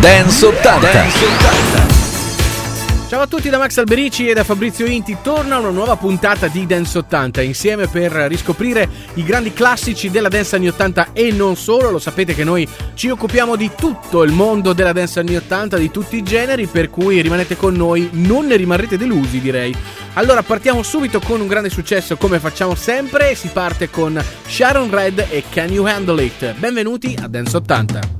Dance 80. Dance 80. Ciao a tutti da Max Alberici e da Fabrizio Inti, torna una nuova puntata di Dance 80 insieme per riscoprire i grandi classici della dance anni 80 e non solo, lo sapete che noi ci occupiamo di tutto il mondo della dance anni 80, di tutti i generi, per cui rimanete con noi, non ne rimarrete delusi direi. Allora partiamo subito con un grande successo come facciamo sempre, si parte con Sharon Red e Can You Handle It. Benvenuti a Dance 80.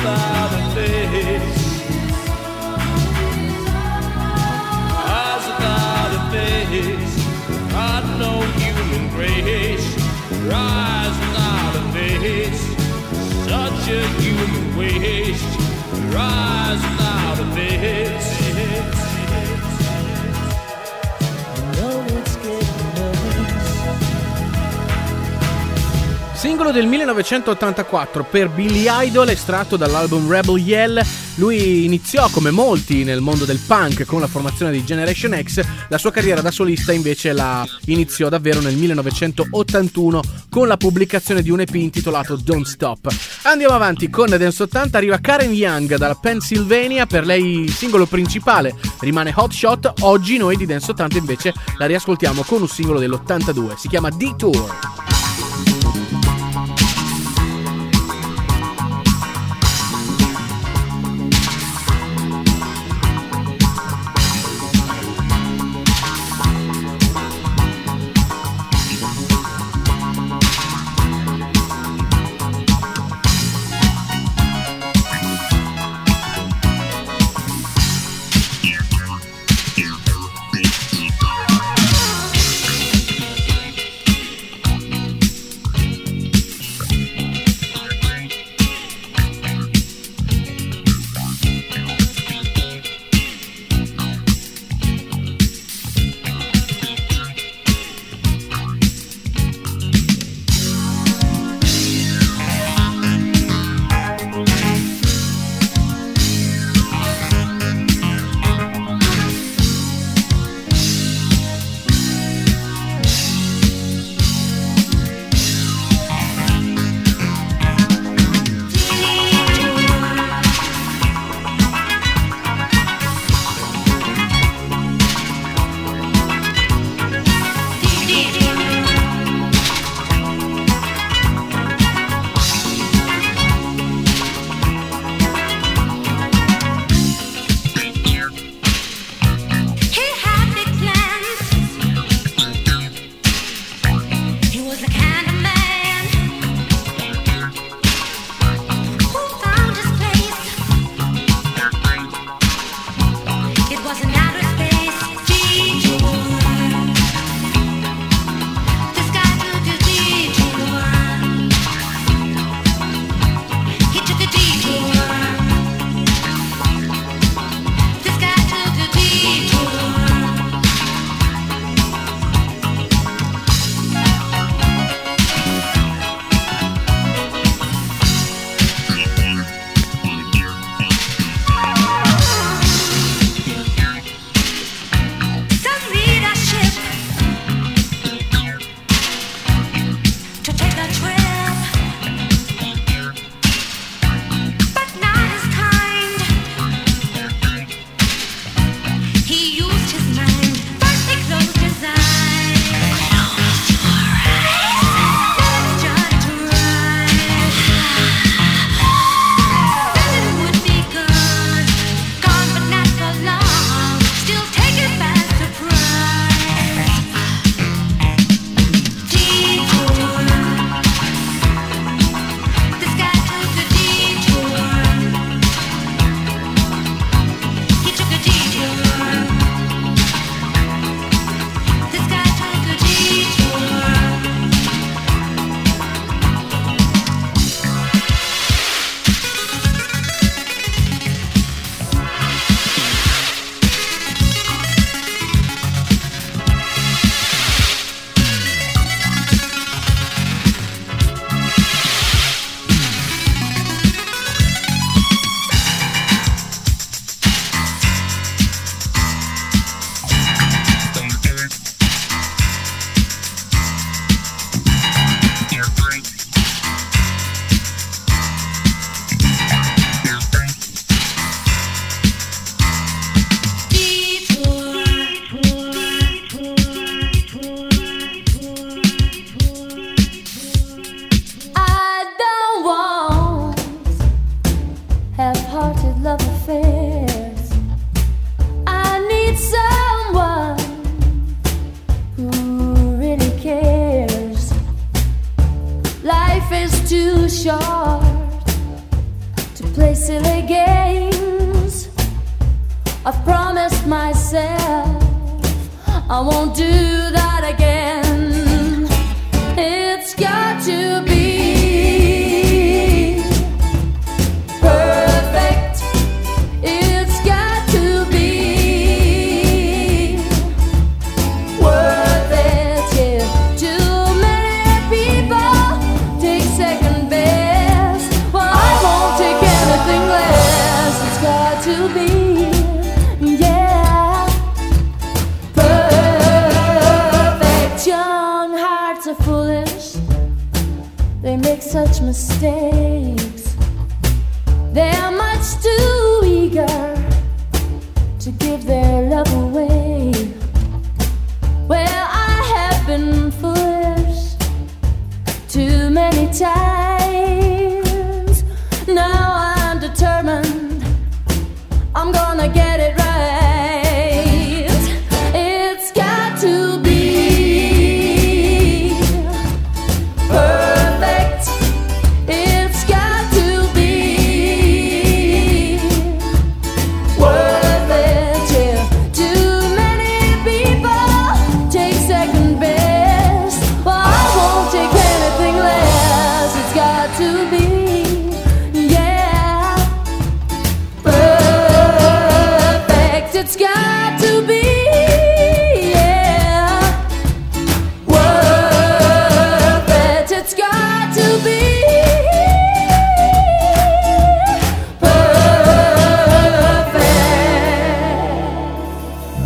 without a face. Eyes without a face. No human grace. Rise without a face. Such a human waste. Rise without a face. Singolo del 1984 per Billy Idol estratto dall'album Rebel Yell. Lui iniziò come molti nel mondo del punk con la formazione di Generation X, la sua carriera da solista invece la iniziò davvero nel 1981 con la pubblicazione di un EP intitolato Don't Stop. Andiamo avanti con Dance 80, arriva Karen Young dalla Pennsylvania, per lei il singolo principale rimane Hot Shot, oggi noi di Dance 80 invece la riascoltiamo con un singolo dell'82, si chiama Detour.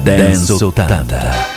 Dance 80.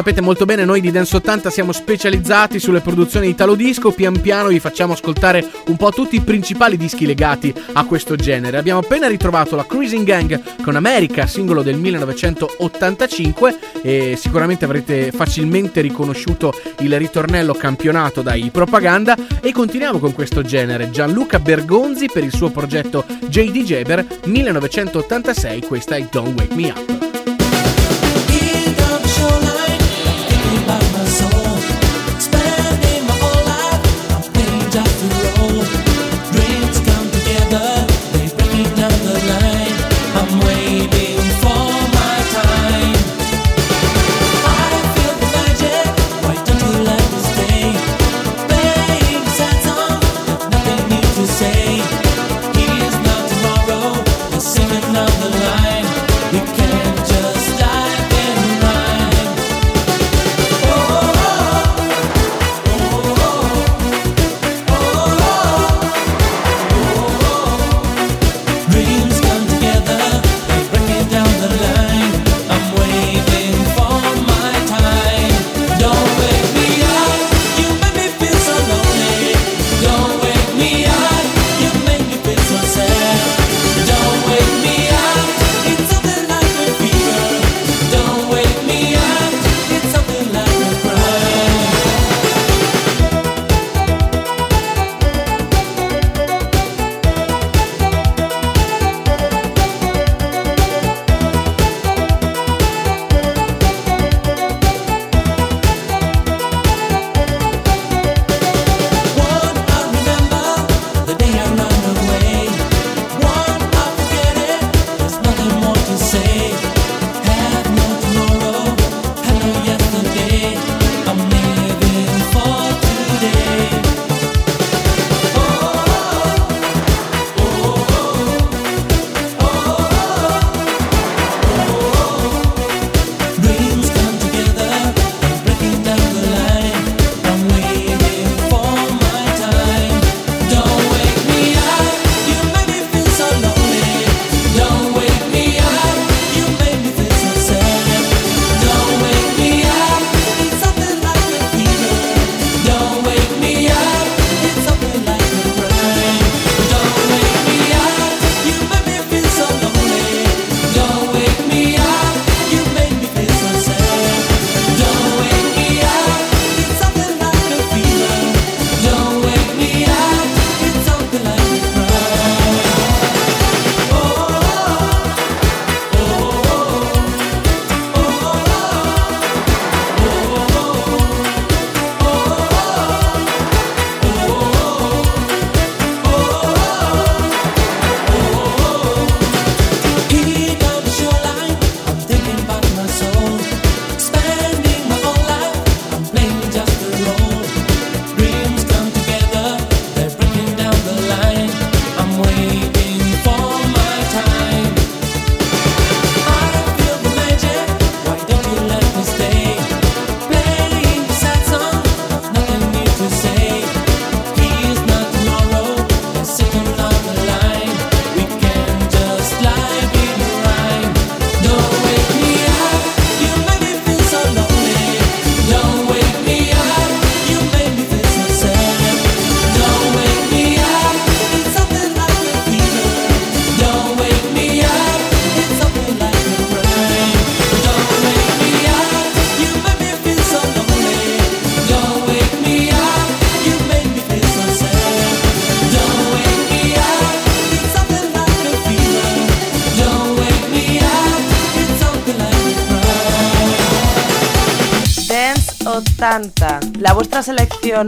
sapete molto bene, noi di Dance 80 siamo specializzati sulle produzioni italo disco, pian piano vi facciamo ascoltare un po' tutti i principali dischi legati a questo genere. Abbiamo appena ritrovato la Cruising Gang con America, singolo del 1985 e sicuramente avrete facilmente riconosciuto il ritornello campionato dai Propaganda e continuiamo con questo genere. Gianluca Bergonzi per il suo progetto JD Jaber, 1986, questa è Don't Wake Me Up.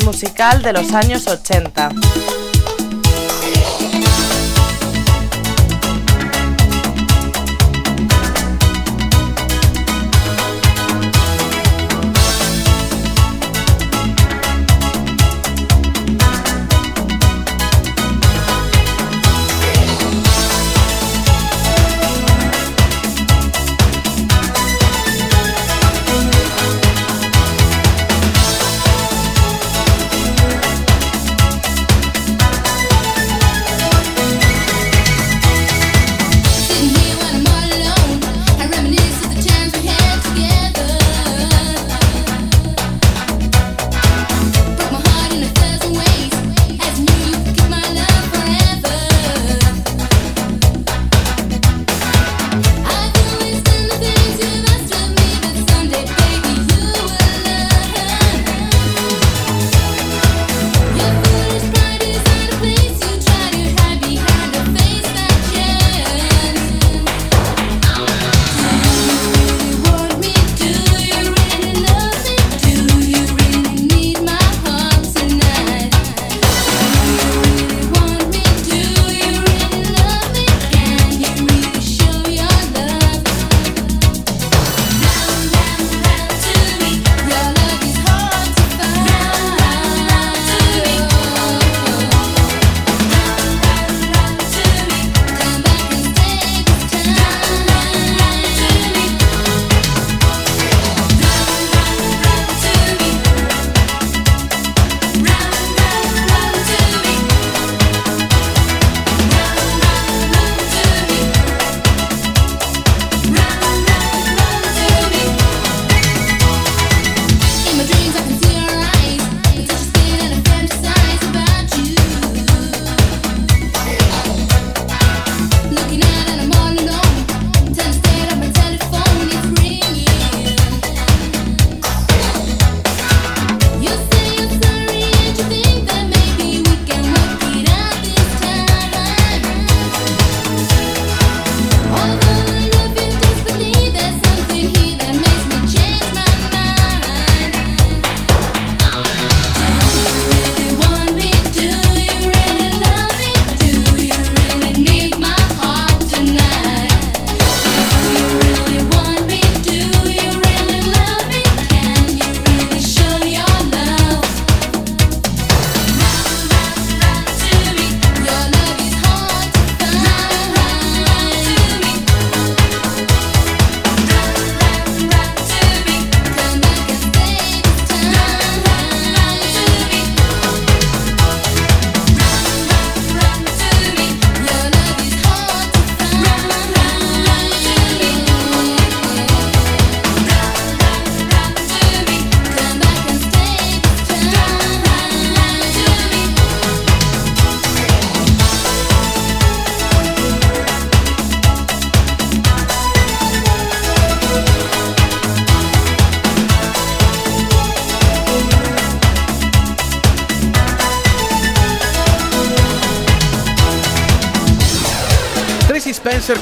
musical de los años 80.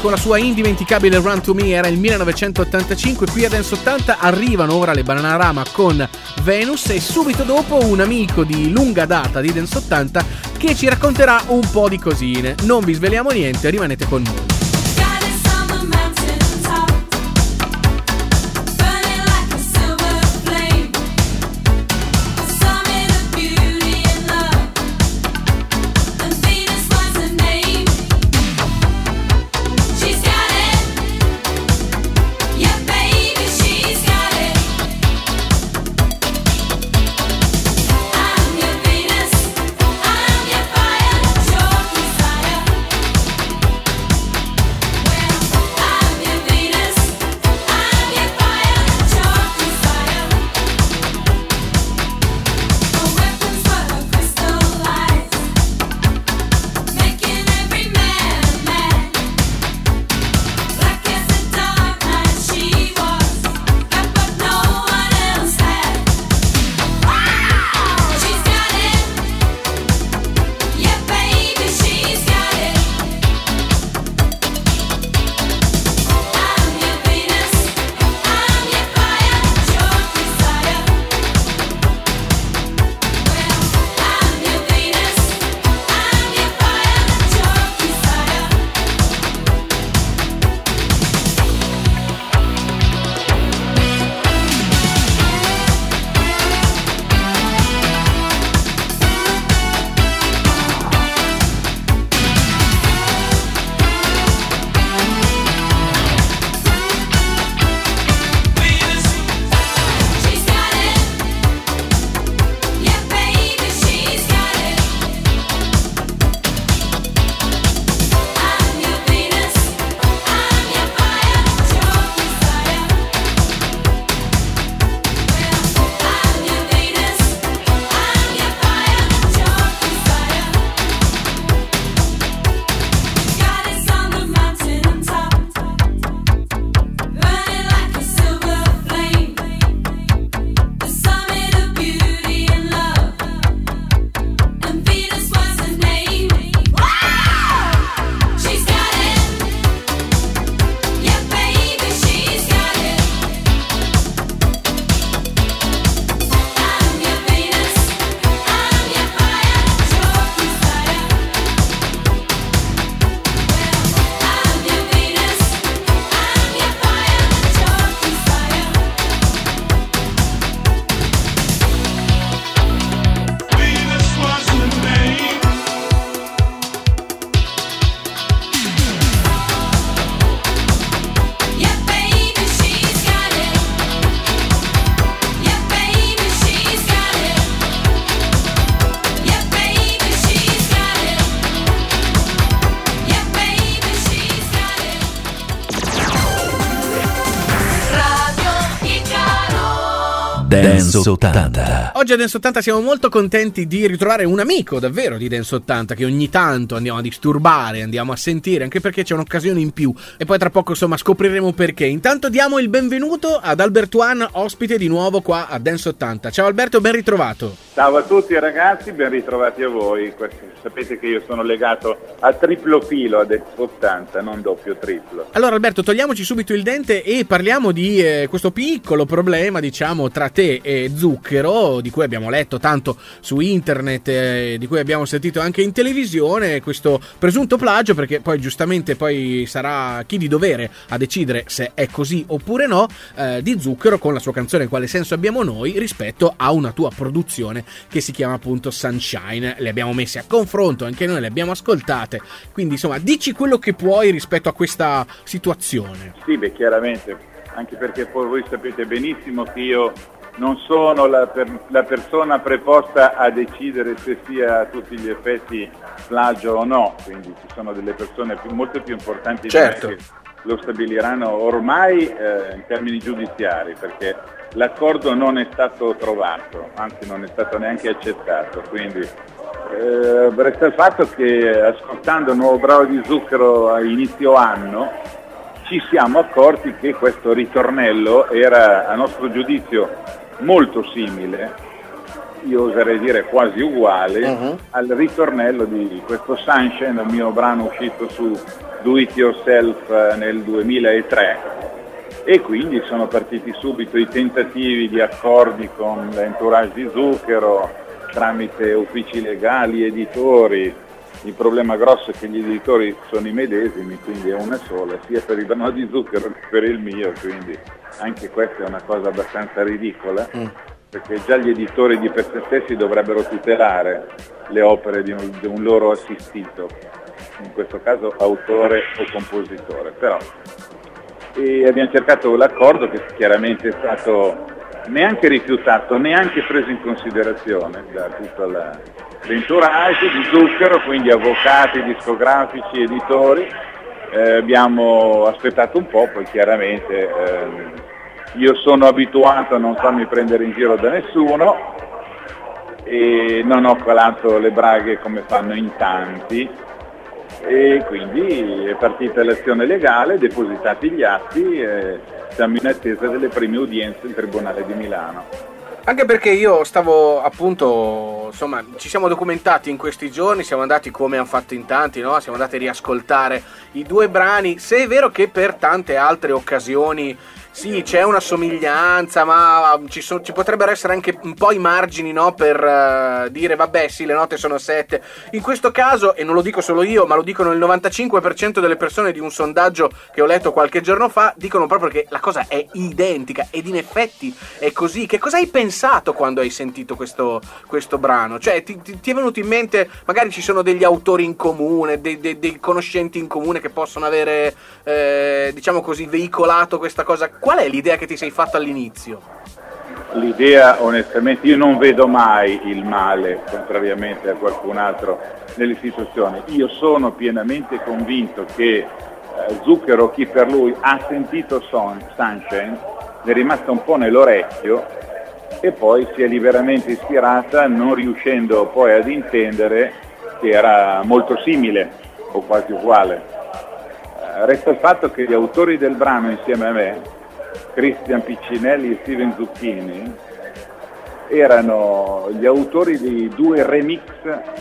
Con la sua indimenticabile Run to Me era il 1985, qui a Dance 80 arrivano ora le Bananarama con Venus e subito dopo un amico di lunga data di Dance 80 che ci racconterà un po' di cosine. Non vi sveliamo niente, rimanete con noi. Dance 80. Oggi a Dance 80 siamo molto contenti di ritrovare un amico davvero di Dance 80 che ogni tanto andiamo a disturbare, andiamo a sentire, anche perché c'è un'occasione in più e poi tra poco insomma scopriremo perché. Intanto diamo il benvenuto ad Alberto One, ospite di nuovo qua a Dance 80. Ciao Alberto, ben ritrovato. Ciao a tutti ragazzi, ben ritrovati a voi. Sapete che io sono legato a triplo filo ad 80, non doppio triplo. Allora Alberto, togliamoci subito il dente e parliamo di eh, questo piccolo problema, diciamo, tra te e Zucchero, di cui abbiamo letto tanto su internet, eh, di cui abbiamo sentito anche in televisione, questo presunto plagio, perché poi giustamente poi sarà chi di dovere a decidere se è così oppure no, eh, di Zucchero con la sua canzone Quale senso abbiamo noi rispetto a una tua produzione che si chiama appunto Sunshine. Le abbiamo messe a confronto, anche noi le abbiamo ascoltate, quindi insomma dici quello che puoi rispetto a questa situazione. Sì, beh, chiaramente, anche perché poi voi sapete benissimo che io non sono la, per- la persona preposta a decidere se sia a tutti gli effetti plagio o no, quindi ci sono delle persone più- molto più importanti Certo. che lo stabiliranno ormai eh, in termini giudiziari, perché l'accordo non è stato trovato, anzi non è stato neanche accettato, quindi eh, resta il fatto che ascoltando il nuovo bravo di zucchero a inizio anno ci siamo accorti che questo ritornello era a nostro giudizio molto simile io oserei dire quasi uguale, Mhm. al ritornello di questo Sunshine, il mio brano uscito su Do It Yourself eh, nel 2003. E quindi sono partiti subito i tentativi di accordi con l'entourage di Zucchero tramite uffici legali, editori. Il problema grosso è che gli editori sono i medesimi, quindi è una sola, sia per il brano di Zucchero che per il mio, quindi anche questa è una cosa abbastanza ridicola, perché già gli editori di per sé stessi dovrebbero tutelare le opere di un, di un loro assistito, in questo caso autore o compositore. Però e abbiamo cercato l'accordo che chiaramente è stato neanche rifiutato, neanche preso in considerazione da tutto la- l'entourage di Zucchero, quindi avvocati, discografici, editori. Eh, abbiamo aspettato un po', poi chiaramente ehm, io sono abituato a non farmi prendere in giro da nessuno e non ho calato le braghe come fanno in tanti e quindi è partita l'azione legale, depositati gli atti e siamo in attesa delle prime udienze in Tribunale di Milano. Anche perché io stavo appunto, insomma, ci siamo documentati in questi giorni, siamo andati come hanno fatto in tanti, no? Siamo andati a riascoltare i due brani. Se è vero che per tante altre occasioni sì, c'è una somiglianza, ma ci, so- ci potrebbero essere anche un po' i margini, no? Per eh, dire, vabbè, sì, le note sono sette. In questo caso, e non lo dico solo io, ma lo dicono il 95% delle persone di un sondaggio che ho letto qualche giorno fa, dicono proprio che la cosa è identica ed in effetti è così. Che cosa hai pensato quando hai sentito questo, questo brano? Cioè, ti, ti- ti è venuto in mente, magari ci sono degli autori in comune, dei, dei- dei conoscenti in comune che possono avere, eh, diciamo così, veicolato questa cosa. Qual è l'idea che ti sei fatto all'inizio? L'idea onestamente io non vedo mai il male, contrariamente a qualcun altro, nelle situazioni. Io sono pienamente convinto che eh, Zucchero, chi per lui, ha sentito Son- Sunshine, ne è rimasta un po' nell'orecchio e poi si è liberamente ispirata non riuscendo poi ad intendere che era molto simile o quasi uguale. Eh, Resta il fatto che gli autori del brano insieme a me, Cristian Piccinelli e Steven Zucchini, erano gli autori di due remix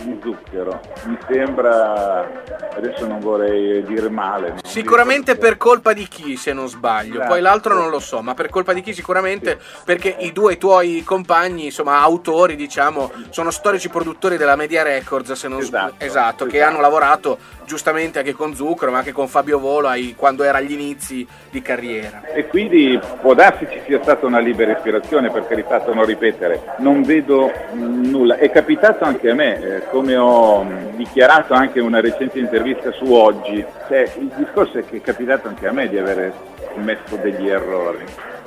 di Zucchero. Mi sembra, adesso non vorrei dire male. Sicuramente per colpa di chi, se non sbaglio. Esatto. Poi l'altro non lo so, ma per colpa di chi sicuramente perché i due tuoi compagni, insomma, autori, diciamo, sono storici produttori della Media Records, se non sbaglio. Esatto, Esatto, che esatto. hanno lavorato giustamente anche con Zucchero, ma anche con Fabio Volo ai- quando era agli inizi di carriera. E quindi può darsi ci sia stata una libera ispirazione, per carità, non ripetere, non vedo nulla. È capitato anche a me, eh, come ho mh, dichiarato anche in una recente intervista su Oggi, cioè, il discorso è che è capitato anche a me di avere commesso degli errori.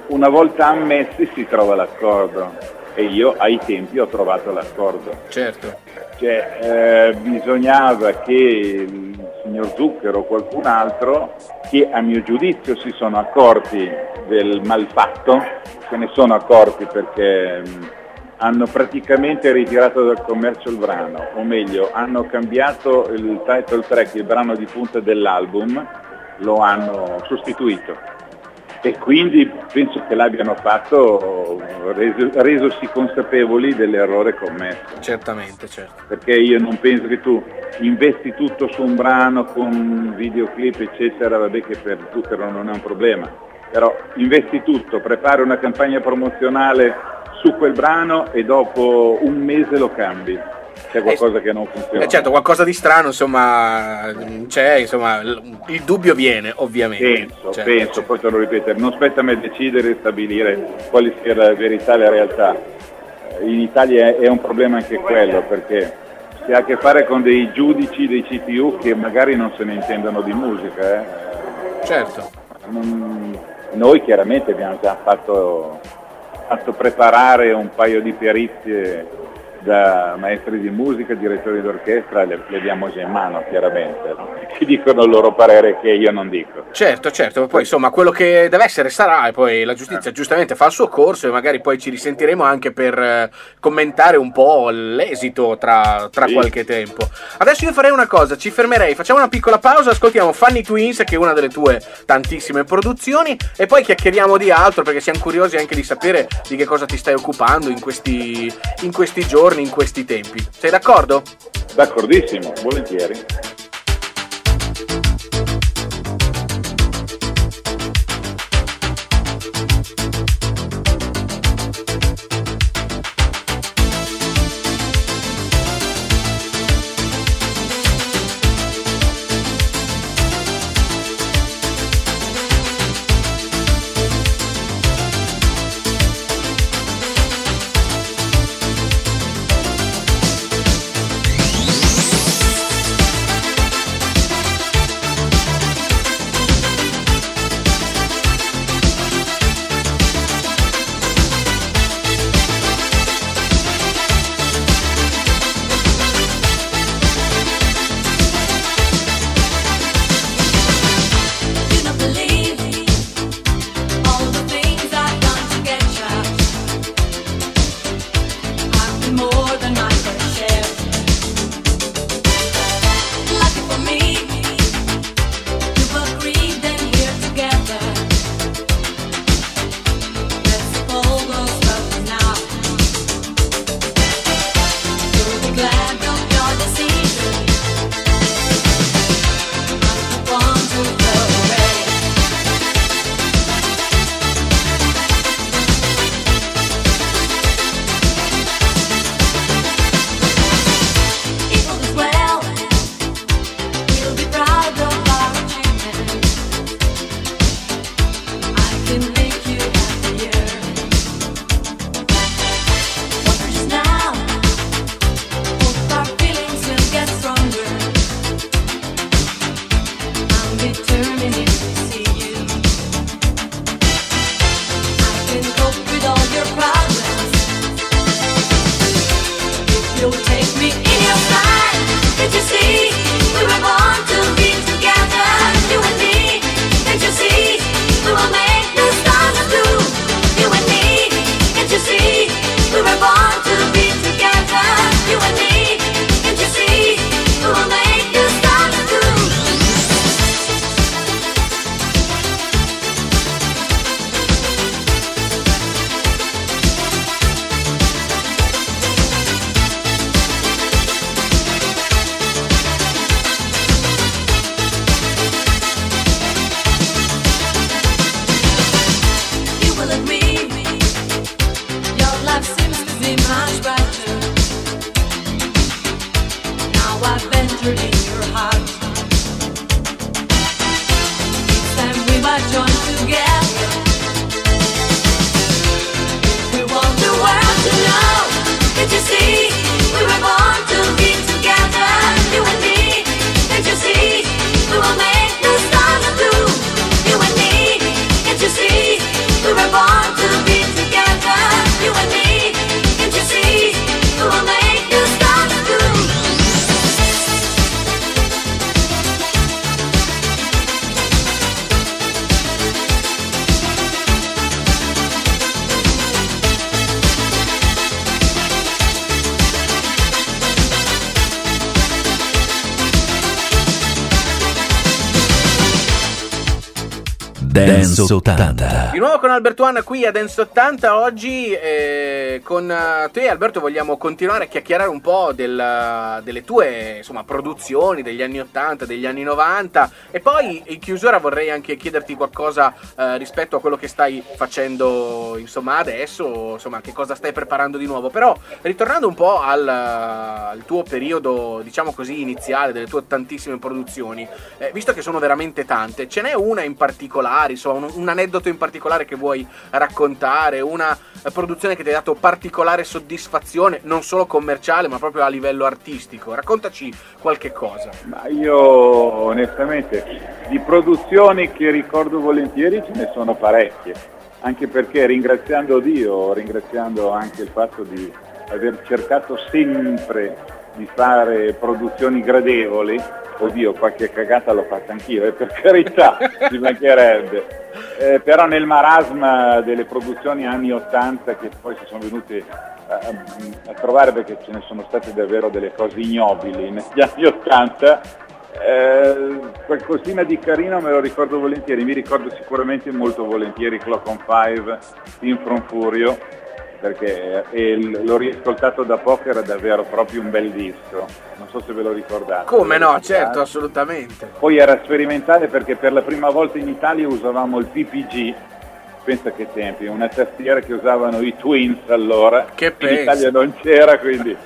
Una volta ammessi si trova l'accordo e io ai tempi ho trovato l'accordo. Certo. Cioè, eh, bisognava che il signor Zucchero o qualcun altro, che a mio giudizio si sono accorti del malfatto, se ne sono accorti perché mh, hanno praticamente ritirato dal commercio il brano, o meglio, hanno cambiato il title track, il brano di punta dell'album, lo hanno sostituito. E quindi penso che l'abbiano fatto reso- resosi consapevoli dell'errore commesso Certamente, certo. perché io non penso che tu investi tutto su un brano con videoclip eccetera, vabbè che per Zucchero non è un problema, però investi tutto, prepari una campagna promozionale su quel brano e dopo un mese lo cambi, c'è qualcosa che non funziona. Eh, certo, qualcosa di strano, insomma, c'è, insomma, il dubbio viene, ovviamente. Penso, Certo, penso, certo. poi te lo ripetere, non spetta a me decidere e stabilire quale sia la verità e la realtà. Eh, In Italia è- un problema anche quello, perché si ha a che fare con dei giudici dei CTU che magari non se ne intendono di musica. eh. Certo. Non- noi chiaramente abbiamo già fatto, fatto preparare un paio di perizie da maestri di musica, direttori d'orchestra, le, le diamo già in mano chiaramente, che dicono il loro parere che io non dico. Certo, certo, poi insomma quello che deve essere sarà e poi la giustizia giustamente fa il suo corso e magari poi ci risentiremo anche per eh, commentare un po' l'esito tra, tra Sì. qualche tempo. Adesso io farei una cosa, ci fermerei, facciamo una piccola pausa, ascoltiamo Funny Twins che è una delle tue tantissime produzioni e poi chiacchieriamo di altro perché siamo curiosi anche di sapere di che cosa ti stai occupando in questi, in questi giorni, in questi tempi. Sei d'accordo? D'accordissimo, volentieri. 80. Di nuovo con Alberto Anna qui a Dance 80 oggi eh, con eh, te Alberto vogliamo continuare a chiacchierare un po' del- delle tue insomma, produzioni degli anni 80, degli anni 90 e poi in chiusura vorrei anche chiederti qualcosa eh, rispetto a quello che stai facendo insomma adesso, insomma che cosa stai preparando di nuovo, però ritornando un po' al, al tuo periodo diciamo così iniziale delle tue tantissime produzioni, eh, visto che sono veramente tante, ce n'è una in particolare, insomma, un, un aneddoto in particolare che vuoi raccontare, una eh, produzione che ti ha dato particolare soddisfazione, non solo commerciale, ma proprio a livello artistico. Raccontaci qualche cosa. Ma io onestamente di produzioni che ricordo volentieri ce ne sono parecchie, anche perché ringraziando Dio, ringraziando anche il fatto di aver cercato sempre di fare produzioni gradevoli, oddio qualche cagata l'ho fatta anch'io, eh, per carità, ci mancherebbe. Eh, però nel marasma delle produzioni anni 80 che poi si sono venute a, a trovare perché ce ne sono state davvero delle cose ignobili negli anni 80, eh, qualcosina di carino me lo ricordo volentieri, mi ricordo sicuramente molto volentieri Clock on Five, Team from Furio, perché l'ho riascoltato da poco, era davvero proprio un bel disco, non so se ve lo ricordate. Come no, certo, assolutamente. Poi era sperimentale perché per la prima volta in Italia usavamo il PPG, pensa che tempi, una tastiera che usavano i Twins allora, Che in? Italia non c'era quindi.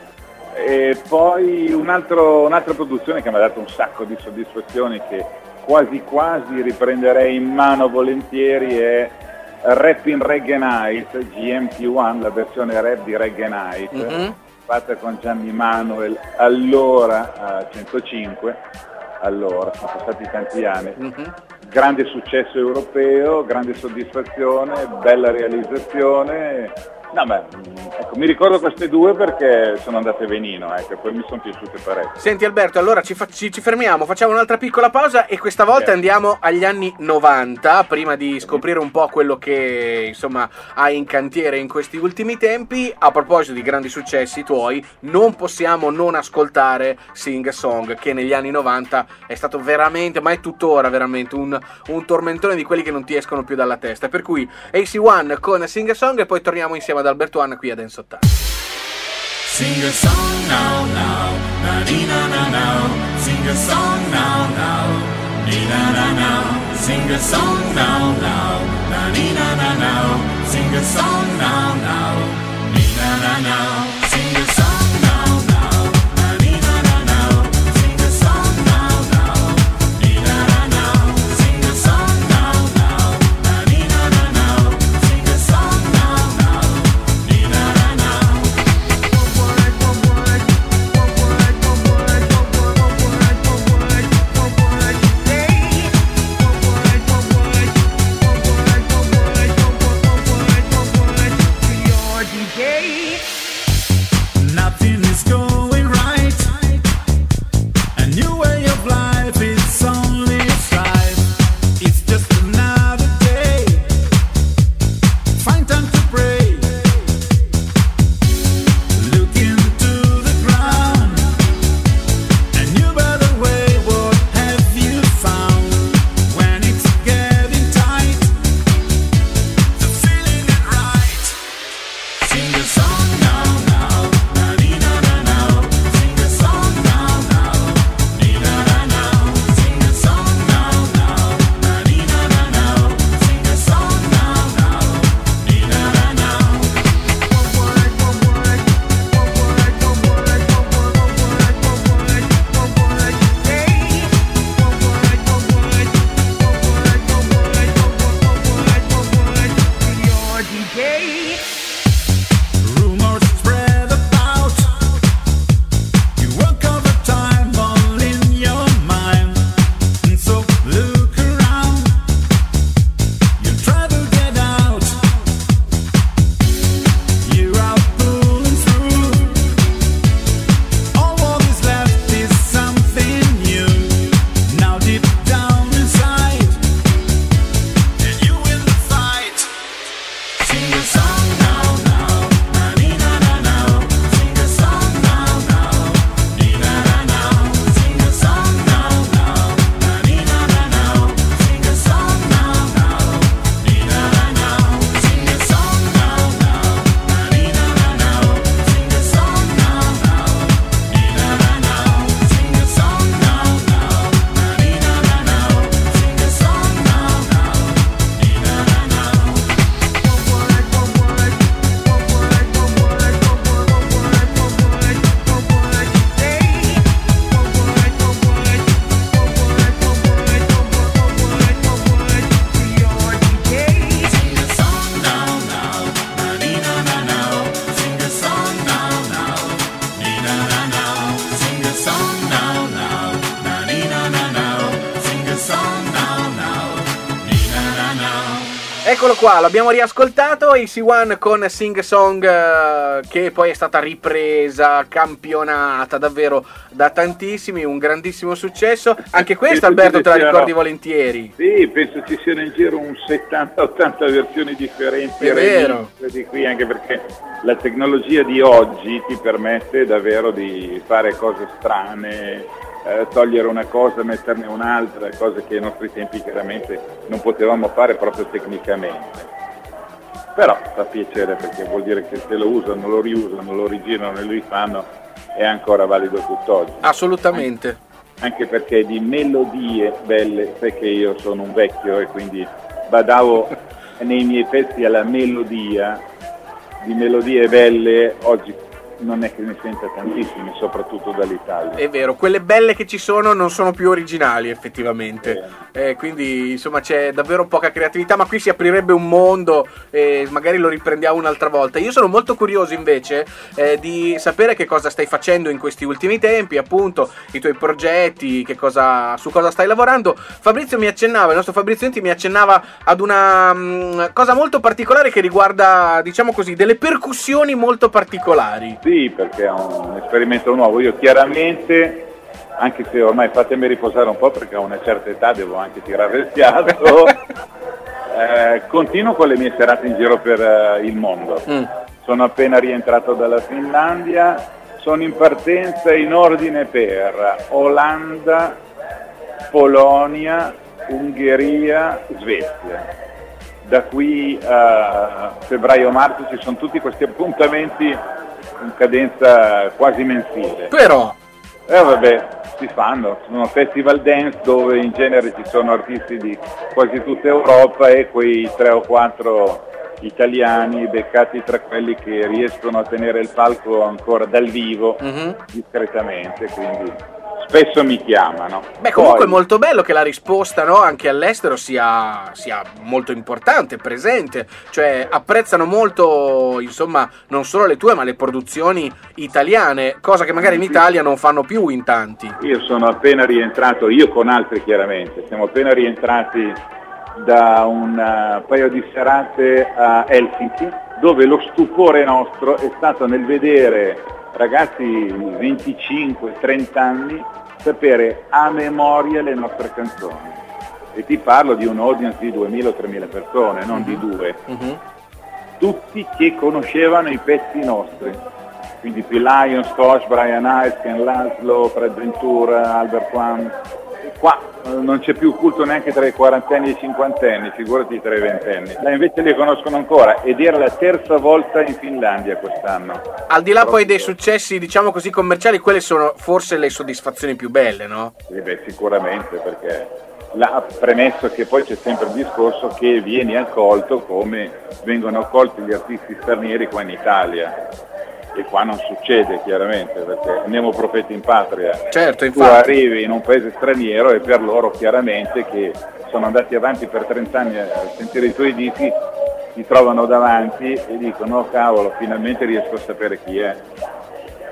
E poi un altro- un'altra produzione che mi ha dato un sacco di soddisfazioni che quasi quasi riprenderei in mano volentieri è Rap in Reggae Night, GMT1, la versione rap di Reggae Night, Mhm. fatta con Gianni Manuel allora a 105, allora, sono passati tanti anni. Mhm. Grande successo europeo, grande soddisfazione, bella realizzazione. No, beh, mm, ecco, mi ricordo queste due perché sono andate benino, ecco, poi mi sono piaciute parecchio. Senti Alberto, allora ci, fa- ci- ci fermiamo, facciamo un'altra piccola pausa e questa volta Certo. andiamo agli anni 90, prima di scoprire un po' quello che insomma hai in cantiere in questi ultimi tempi. A proposito di grandi successi tuoi, non possiamo non ascoltare Sing Song, che negli anni 90 è stato veramente, ma è tuttora veramente un, un tormentone di quelli che non ti escono più dalla testa. Per cui AC1 con Sing Song e poi torniamo insieme ad Alberto One qui a Dance 80. Sing a song now, now, na dee na na now. Sing a song now, now, dee na na now. Sing a song now, now, na dee na na now. Sing a song now, now, dee na na now. Qua, l'abbiamo riascoltato, AC1 con Sing Song eh, che poi è stata ripresa, campionata davvero da tantissimi, un grandissimo successo. Anche questa Alberto te la ricordi volentieri. Sì, penso ci siano in giro un 70-80 versioni differenti. È vero. Di qui, anche perché la tecnologia di oggi ti permette davvero di fare cose strane, eh, togliere una cosa, metterne un'altra, cose che ai nostri tempi chiaramente non potevamo fare proprio tecnicamente. Però fa piacere perché vuol dire che se lo usano, lo riusano, lo rigirano e lo rifanno è ancora valido tutt'oggi Assolutamente. anche perché di melodie belle, sai che io sono un vecchio e quindi badavo nei miei pezzi alla melodia, di melodie belle oggi non è che ne senta tantissime, soprattutto dall'Italia. È vero, quelle belle che ci sono non sono più originali effettivamente. Eh, quindi insomma c'è davvero poca creatività, ma qui si aprirebbe un mondo e magari lo riprendiamo un'altra volta. Io sono molto curioso invece eh, di sapere che cosa stai facendo in questi ultimi tempi, appunto i tuoi progetti, che cosa, su cosa stai lavorando. Fabrizio mi accennava, il nostro Fabrizio Enti mi accennava ad una mm, cosa molto particolare che riguarda, diciamo così, delle percussioni molto particolari. Sì, perché è un esperimento nuovo. Io chiaramente, anche se ormai fatemi riposare un po' perché a una certa età devo anche tirare il fiato, eh, continuo con le mie serate in giro per eh, il mondo. Mm. Sono appena rientrato dalla Finlandia, sono in partenza in ordine per Olanda, Polonia, Ungheria, Svezia. Da qui a febbraio-marzo ci sono tutti questi appuntamenti in cadenza quasi mensile. Però, E vabbè, si fanno, sono festival dance dove in genere ci sono artisti di quasi tutta Europa e quei tre o quattro italiani beccati tra quelli che riescono a tenere il palco ancora dal vivo mhm. discretamente, quindi spesso mi chiamano. Beh, comunque Poi- è molto bello che la risposta no, anche all'estero sia, sia molto importante, presente. Cioè, apprezzano molto, insomma, non solo le tue, ma le produzioni italiane, cosa che magari in Italia non fanno più in tanti. Io sono appena rientrato, io con altri chiaramente, siamo appena rientrati da un eh, paio di serate a Helsinki, dove lo stupore nostro è stato nel vedere ragazzi di 25-30 anni sapere a memoria le nostre canzoni. E ti parlo di un audience di 2.000 o 3.000 persone, non di due Mhm. tutti che conoscevano i pezzi nostri. Quindi P. Lions, Foch, Brian Ice, Ken Laszlo, Fred Ventura, Albert One. Qua eh, non c'è più culto neanche tra i quarantenni e i cinquantenni, figurati tra i ventenni. Là invece li conoscono ancora ed era la terza volta in Finlandia quest'anno. Al di là poi dei successi, diciamo così, commerciali, quelle sono forse le soddisfazioni più belle, no? Sì, beh, sicuramente perché la premesso che poi c'è sempre il discorso che vieni accolto come vengono accolti gli artisti stranieri qua in Italia. E qua non succede chiaramente perché andiamo profeti in patria. Certo, tu arrivi in un paese straniero e per loro chiaramente che sono andati avanti per 30 anni a sentire i tuoi dischi ti trovano davanti e dicono oh cavolo finalmente riesco a sapere chi è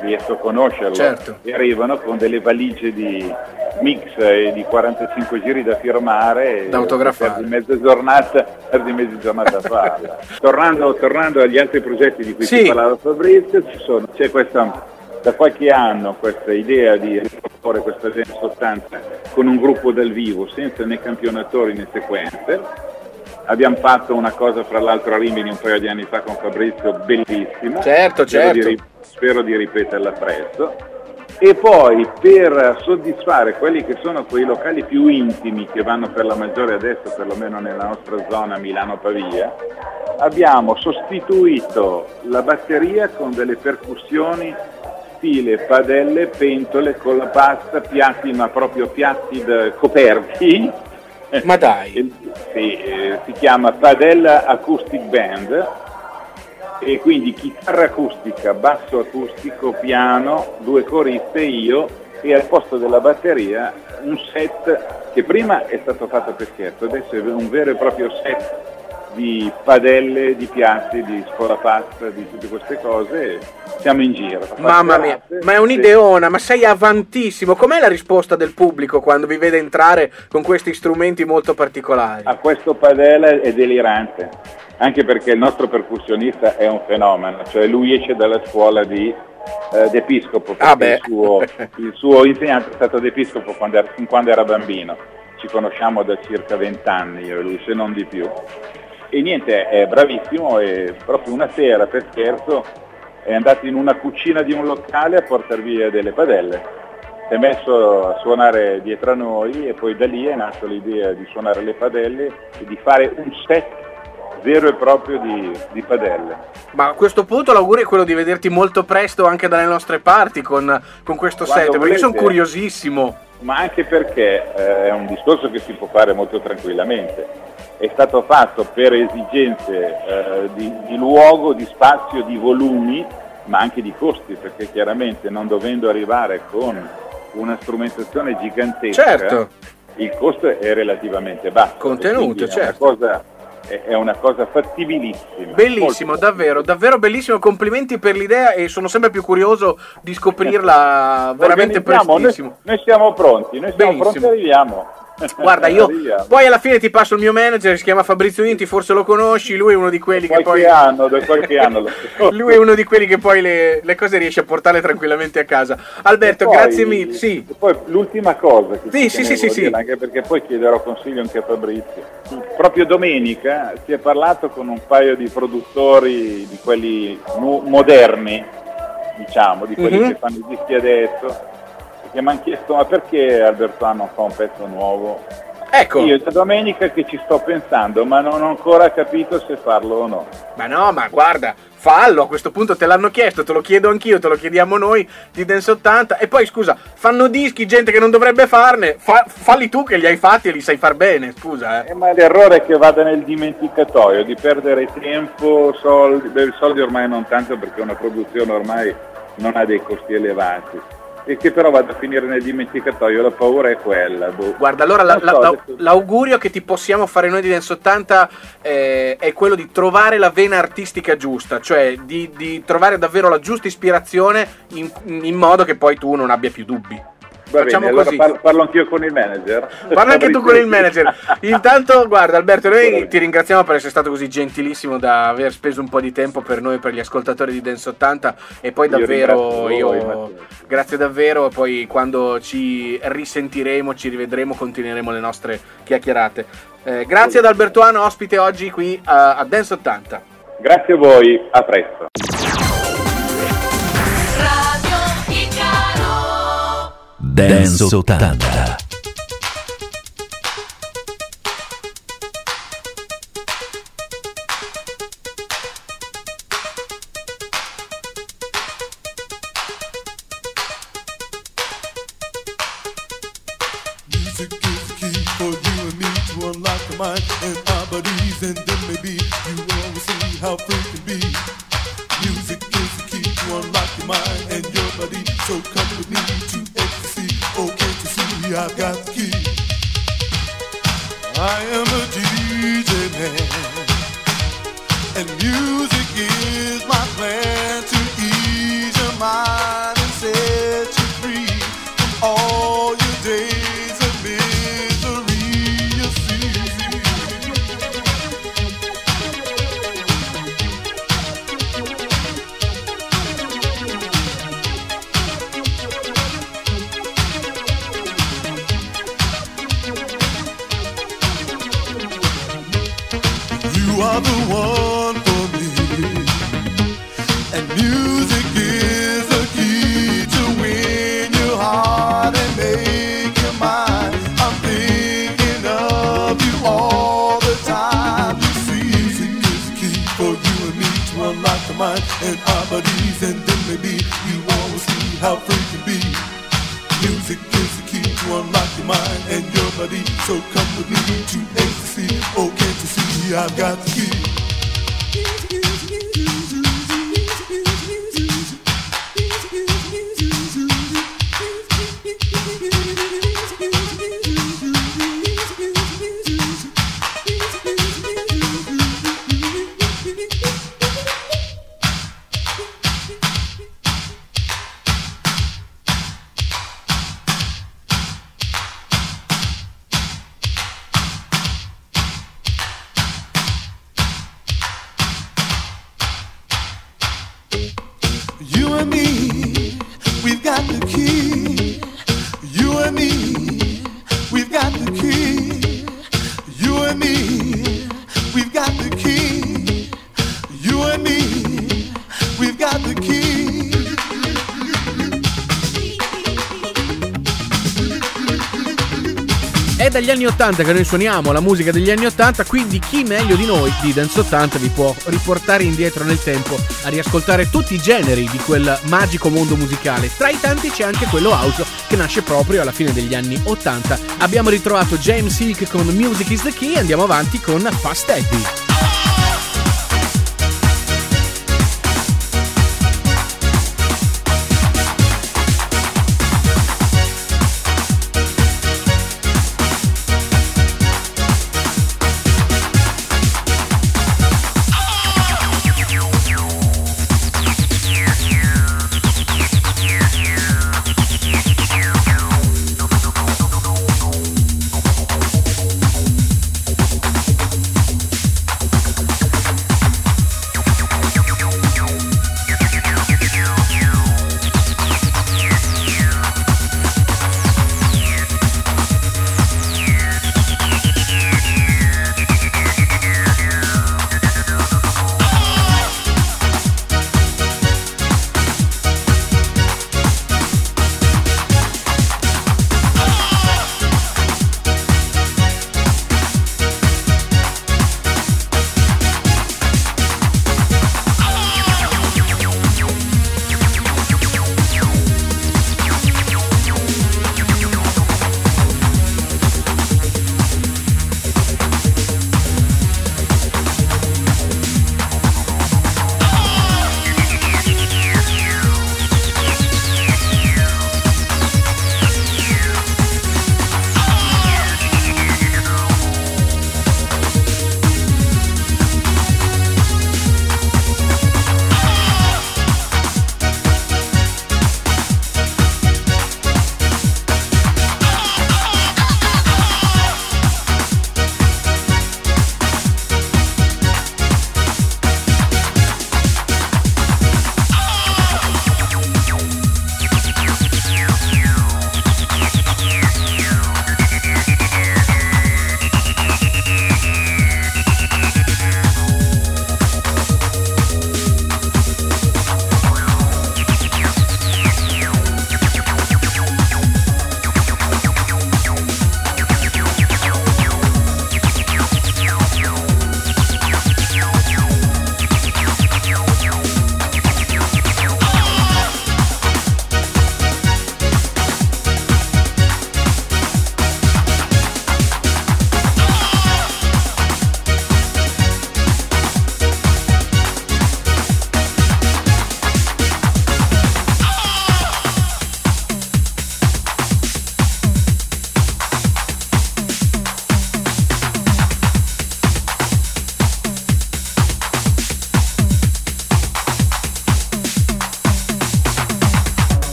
riesco a conoscerlo Certo. e arrivano con delle valigie di mix e di 45 giri da firmare e Da autografare. perdi mezza giornata perdi mezza giornata a farla tornando, tornando agli altri progetti di cui Sì. parlava Fabrizio ci sono- c'è questa da qualche anno questa idea di riproporre questa dance 80 con un gruppo dal vivo senza né campionatori né sequenze abbiamo fatto una cosa fra l'altro a Rimini un paio di anni fa con Fabrizio bellissima Certo, di certo. Spero di ripeterla presto. E poi per soddisfare quelli che sono quei locali più intimi che vanno per la maggiore adesso perlomeno nella nostra zona Milano-Pavia abbiamo sostituito la batteria con delle percussioni stile padelle, pentole con la pasta, piatti ma proprio piatti da- coperti Ma dai. sì, eh, si chiama Padella Acoustic Band e quindi chitarra acustica, basso acustico, piano, due coriste, io e al posto della batteria un set che prima è stato fatto per scherzo, adesso è un vero e proprio set di padelle, di piatti, di scorapasta, di tutte queste cose. Siamo in giro. Mamma mia, ma è un'ideona, ma sei avantissimo. Com'è la risposta del pubblico quando vi vede entrare con questi strumenti molto particolari? A questo padella è delirante, anche perché il nostro percussionista è un fenomeno, cioè lui esce dalla scuola di eh, d'Episcopo, Ah, il, suo, il suo insegnante è stato d'Episcopo quando era, quando era bambino, ci conosciamo da circa 20 anni io e lui, se non di più. E niente, è bravissimo e proprio una sera per scherzo è andato in una cucina di un locale a portare via delle padelle. Si è messo a suonare dietro a noi e poi da lì è nata l'idea di suonare le padelle e di fare un set vero e proprio di, di padelle. Ma a questo punto l'augurio è quello di vederti molto presto anche dalle nostre parti con, con questo Quando set, perché io sono volete. curiosissimo. Ma anche perché eh, è un discorso che si può fare molto tranquillamente. È stato fatto per esigenze eh, di, di luogo, di spazio, di volumi, ma anche di costi, perché chiaramente non dovendo arrivare con una strumentazione gigantesca, Certo. il costo è relativamente basso. Contenuto, quindi è una certo. cosa- È una cosa fattibilissima. Bellissimo, davvero, davvero bellissimo. Complimenti per l'idea e sono sempre più curioso di scoprirla veramente Organizziamo, noi- prestissimo. Noi, siamo pronti, noi siamo Benissimo. pronti, arriviamo. Guarda, io poi alla fine ti passo il mio manager, si chiama Fabrizio Inti, forse lo conosci, lui è uno di quelli che qualche poi... anno, da qualche anno lo. Lui è uno di quelli che poi le, le cose riesce a portarle tranquillamente a casa. Alberto, poi- grazie mille. Sì, e poi l'ultima cosa che Sì, sì, sì, sì, dire, sì. anche perché poi chiederò consiglio anche a Fabrizio. Proprio domenica si è parlato con un paio di produttori di quelli nu- moderni, diciamo, di quelli Mhm. che fanno i dischi adesso, che mi hanno chiesto ma perché Albertano fa un pezzo nuovo? ecco. Io da domenica che ci sto pensando, ma non ho ancora capito se farlo o no. Ma no, ma guarda, fallo, a questo punto te l'hanno chiesto, te lo chiedo anch'io, te lo chiediamo noi di Dance 80. E poi scusa, fanno dischi gente che non dovrebbe farne, fa- falli tu che li hai fatti e li sai far bene, scusa. Eh. Eh, ma l'errore è che vada nel dimenticatoio, di perdere tempo, soldi, beh, soldi ormai non tanto perché una produzione ormai non ha dei costi elevati, e che però vada a finire nel dimenticatoio, la paura è quella. boh. Guarda, allora la- Non la- so, la- adesso- l'augurio che ti possiamo fare noi di Dance 80 eh, è quello di trovare la vena artistica giusta, cioè di, di trovare davvero la giusta ispirazione in, in modo che poi tu non abbia più dubbi. Va Facciamo bene, allora così. parlo, parlo anch'io con il manager. Parla anche tu con il manager. Intanto, guarda, Alberto, noi ti ringraziamo per essere stato così gentilissimo da aver speso un po' di tempo per noi, per gli ascoltatori di Dance 80. E poi Io davvero, voi, io Matteo. grazie davvero. Poi quando ci risentiremo, ci rivedremo, continueremo le nostre chiacchierate. Eh, grazie ad Albertuano, ospite oggi qui a, a Dance 80. Grazie a voi, a presto. Dance 80. Our bodies. And then maybe you all the time you see this key for you and me to unlock my mind and everybody sending me peace you always see how free can be. Music is the key to unlock your mind and your body. So come with me to ecstasy. Oh, can't you see I've got 80 che noi suoniamo la musica degli anni 80, quindi chi meglio di noi di Dance 80 vi può riportare indietro nel tempo a riascoltare tutti i generi di quel magico mondo musicale. Tra i tanti c'è anche quello house che nasce proprio alla fine degli anni 80. Abbiamo ritrovato James Hick con Music is the Key e andiamo avanti con Fast Eddie.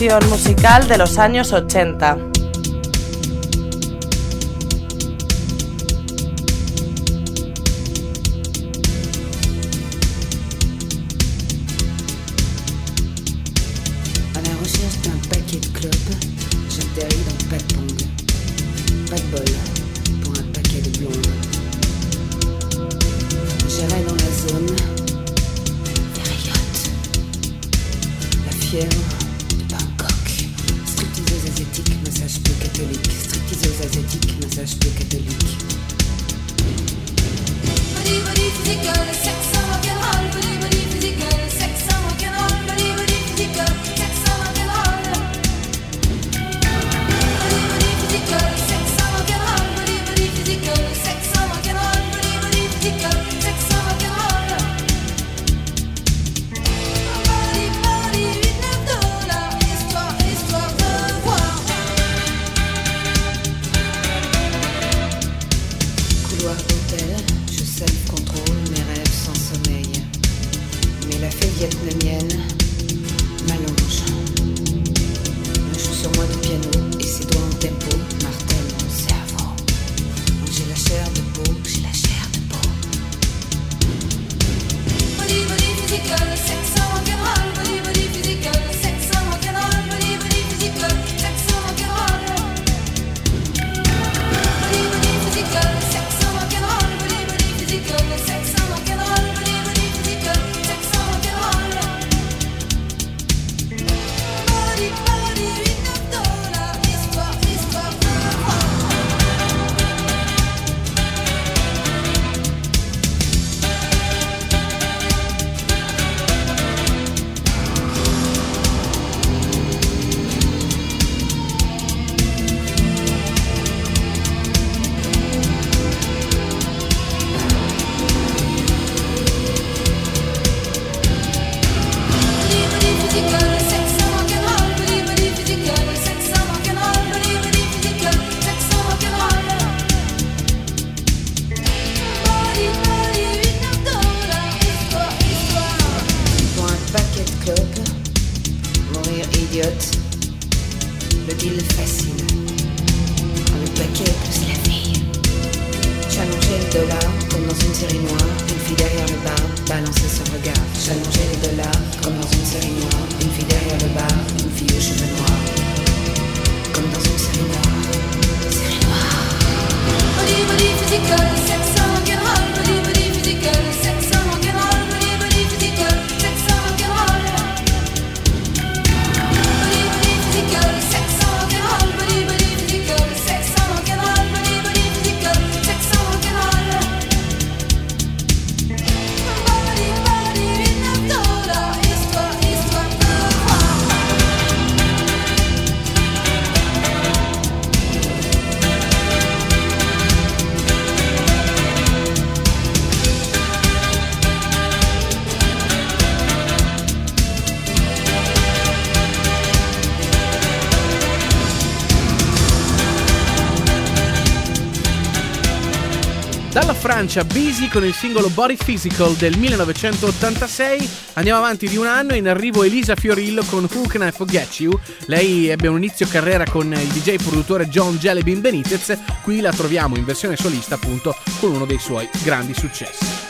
Selección musical de los años 80. À message de catholique. lancia Busy con il singolo Body Physical del 1986. Andiamo avanti di un anno, in arrivo Elisa Fiorillo con Who Can I Forget You. Lei ebbe un inizio carriera con il DJ produttore John Jellybean Benitez, qui la troviamo in versione solista appunto con uno dei suoi grandi successi.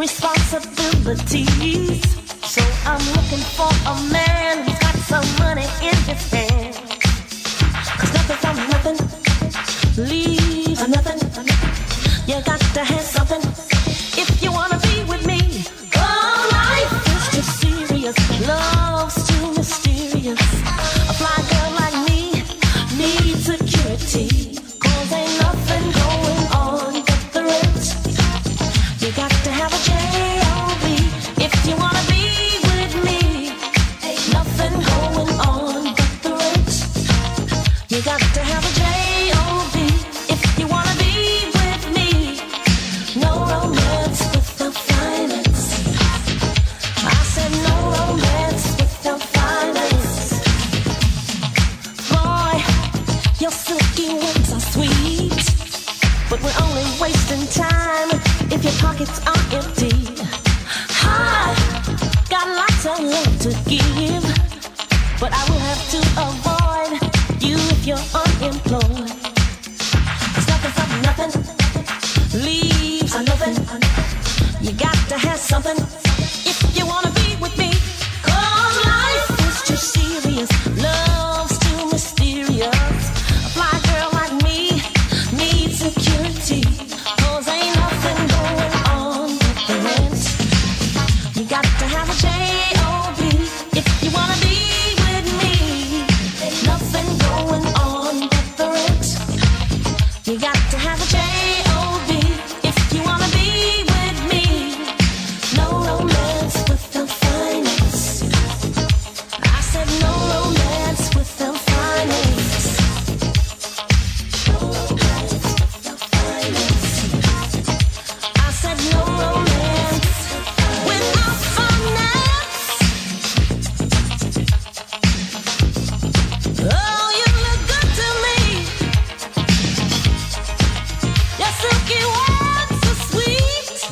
responsibilities. So I'm looking for a man.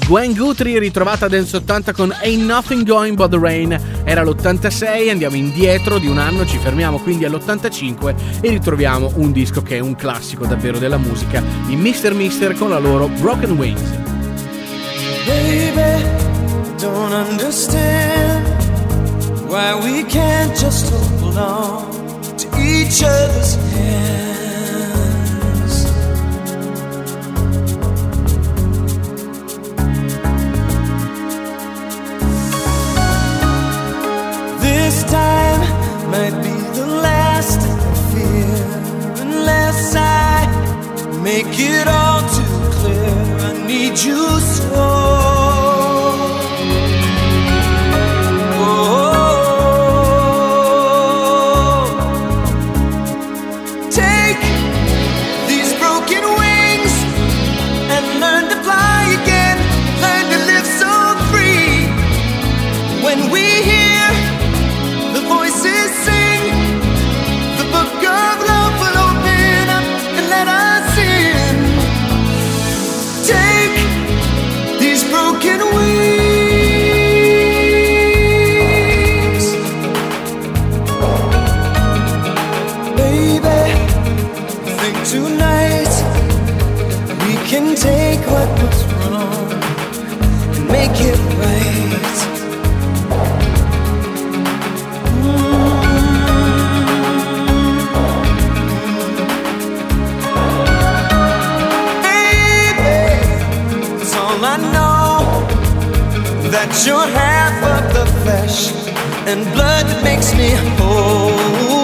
Gwen Guthrie ritrovata a Dance 80 con Ain't Nothing Going But The Rain era l'86, andiamo indietro di un anno, ci fermiamo quindi all'85 e ritroviamo un disco che è un classico davvero della musica, di Mr. Mister con la loro Broken Wings. Baby, don't understand why we can't just hold on to each other's hand. might be the last I fear unless I make it all too clear. I need you so. You're half of the flesh and blood that makes me whole.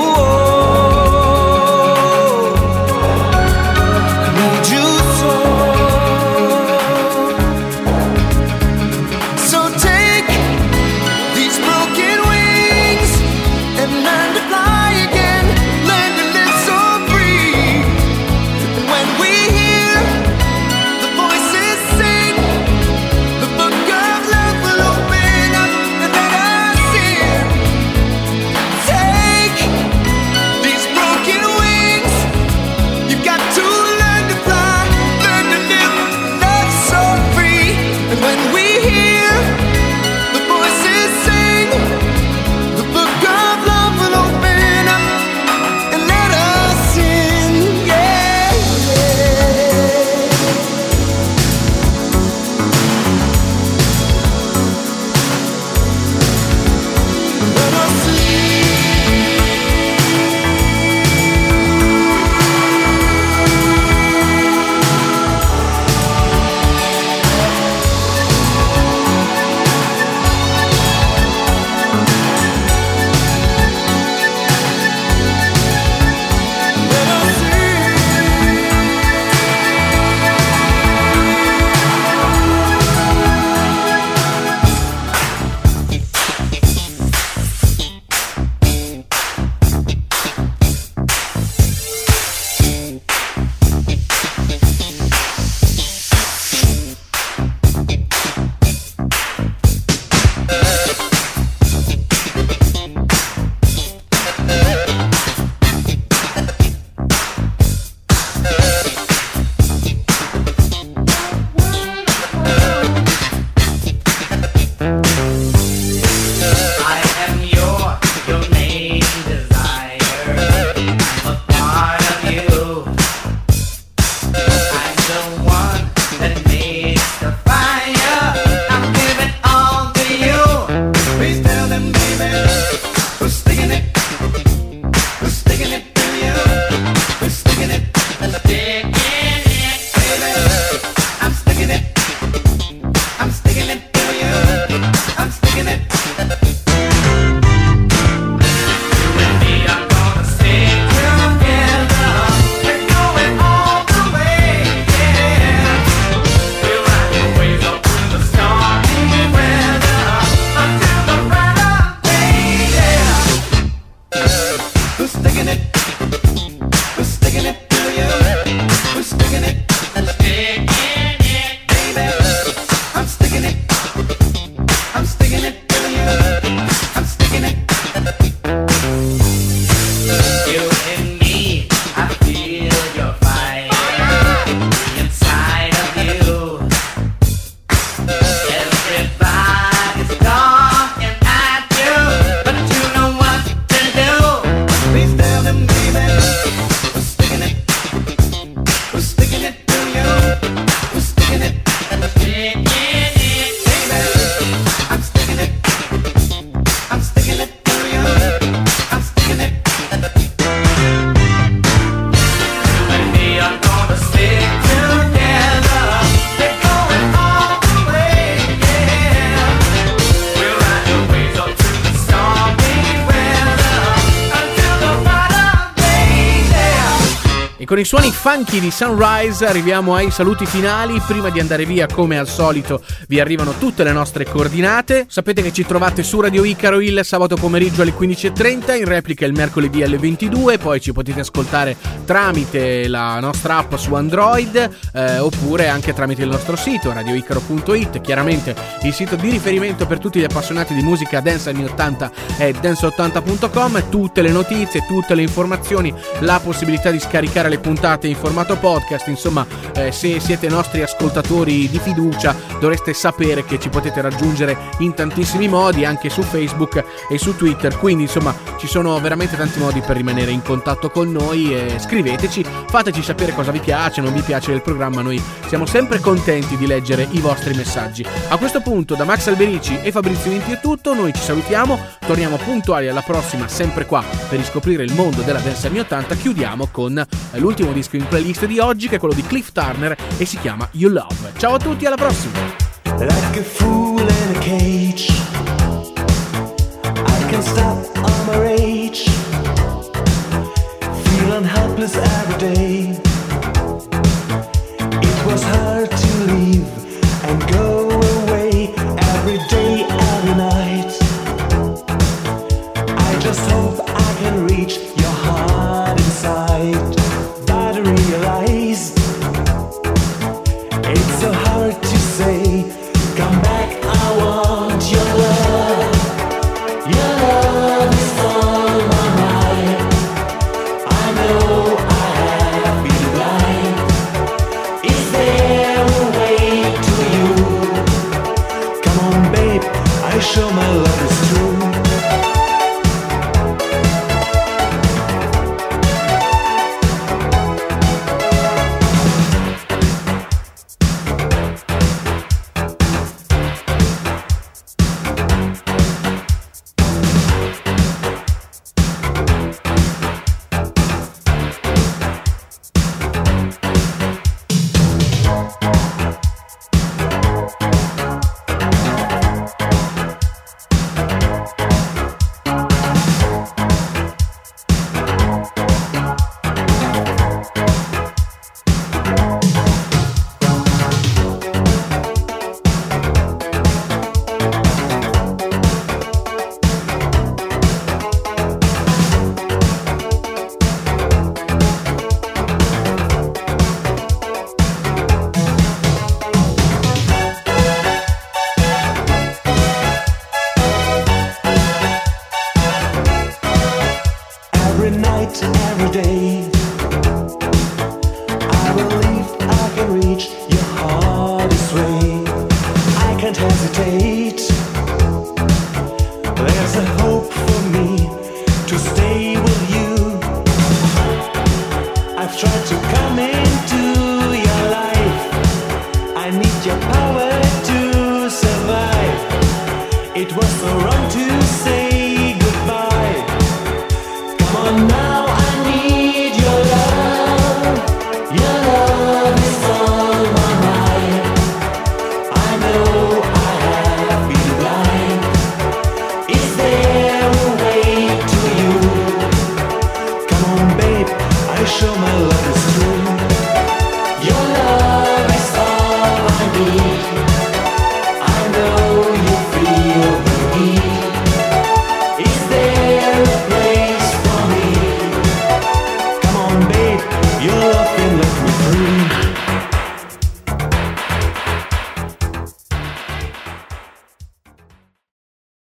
Funky di Sunrise arriviamo ai saluti finali. Prima di andare via, come al solito, vi arrivano tutte le nostre coordinate. Sapete che ci trovate su Radio Icaro il sabato pomeriggio alle 15.30, in replica il mercoledì alle 22. Poi ci potete ascoltare tramite la nostra app su Android eh, oppure anche tramite il nostro sito radioicaro.it. Chiaramente il sito di riferimento per tutti gli appassionati di musica dance anni 80 è dance80.com. Tutte le notizie, tutte le informazioni, la possibilità di scaricare le puntate in formato podcast. Insomma, eh, se siete nostri ascoltatori di fiducia, dovreste sapere che ci potete raggiungere in tantissimi modi, anche su Facebook e su Twitter. Quindi, insomma, ci sono veramente tanti modi per rimanere in contatto con noi. E scriveteci, fateci sapere cosa vi piace, non vi piace del programma. Noi siamo sempre contenti di leggere i vostri messaggi. A questo punto, da Max Alberici e Fabrizio Vinti è tutto. Noi ci salutiamo, torniamo puntuali alla prossima, sempre qua per riscoprire il mondo della dance anni 80. Chiudiamo con eh, l'ultimo disco in playlist di oggi, che è quello di Cliff Turner e si chiama You Love. Ciao a tutti, alla prossima!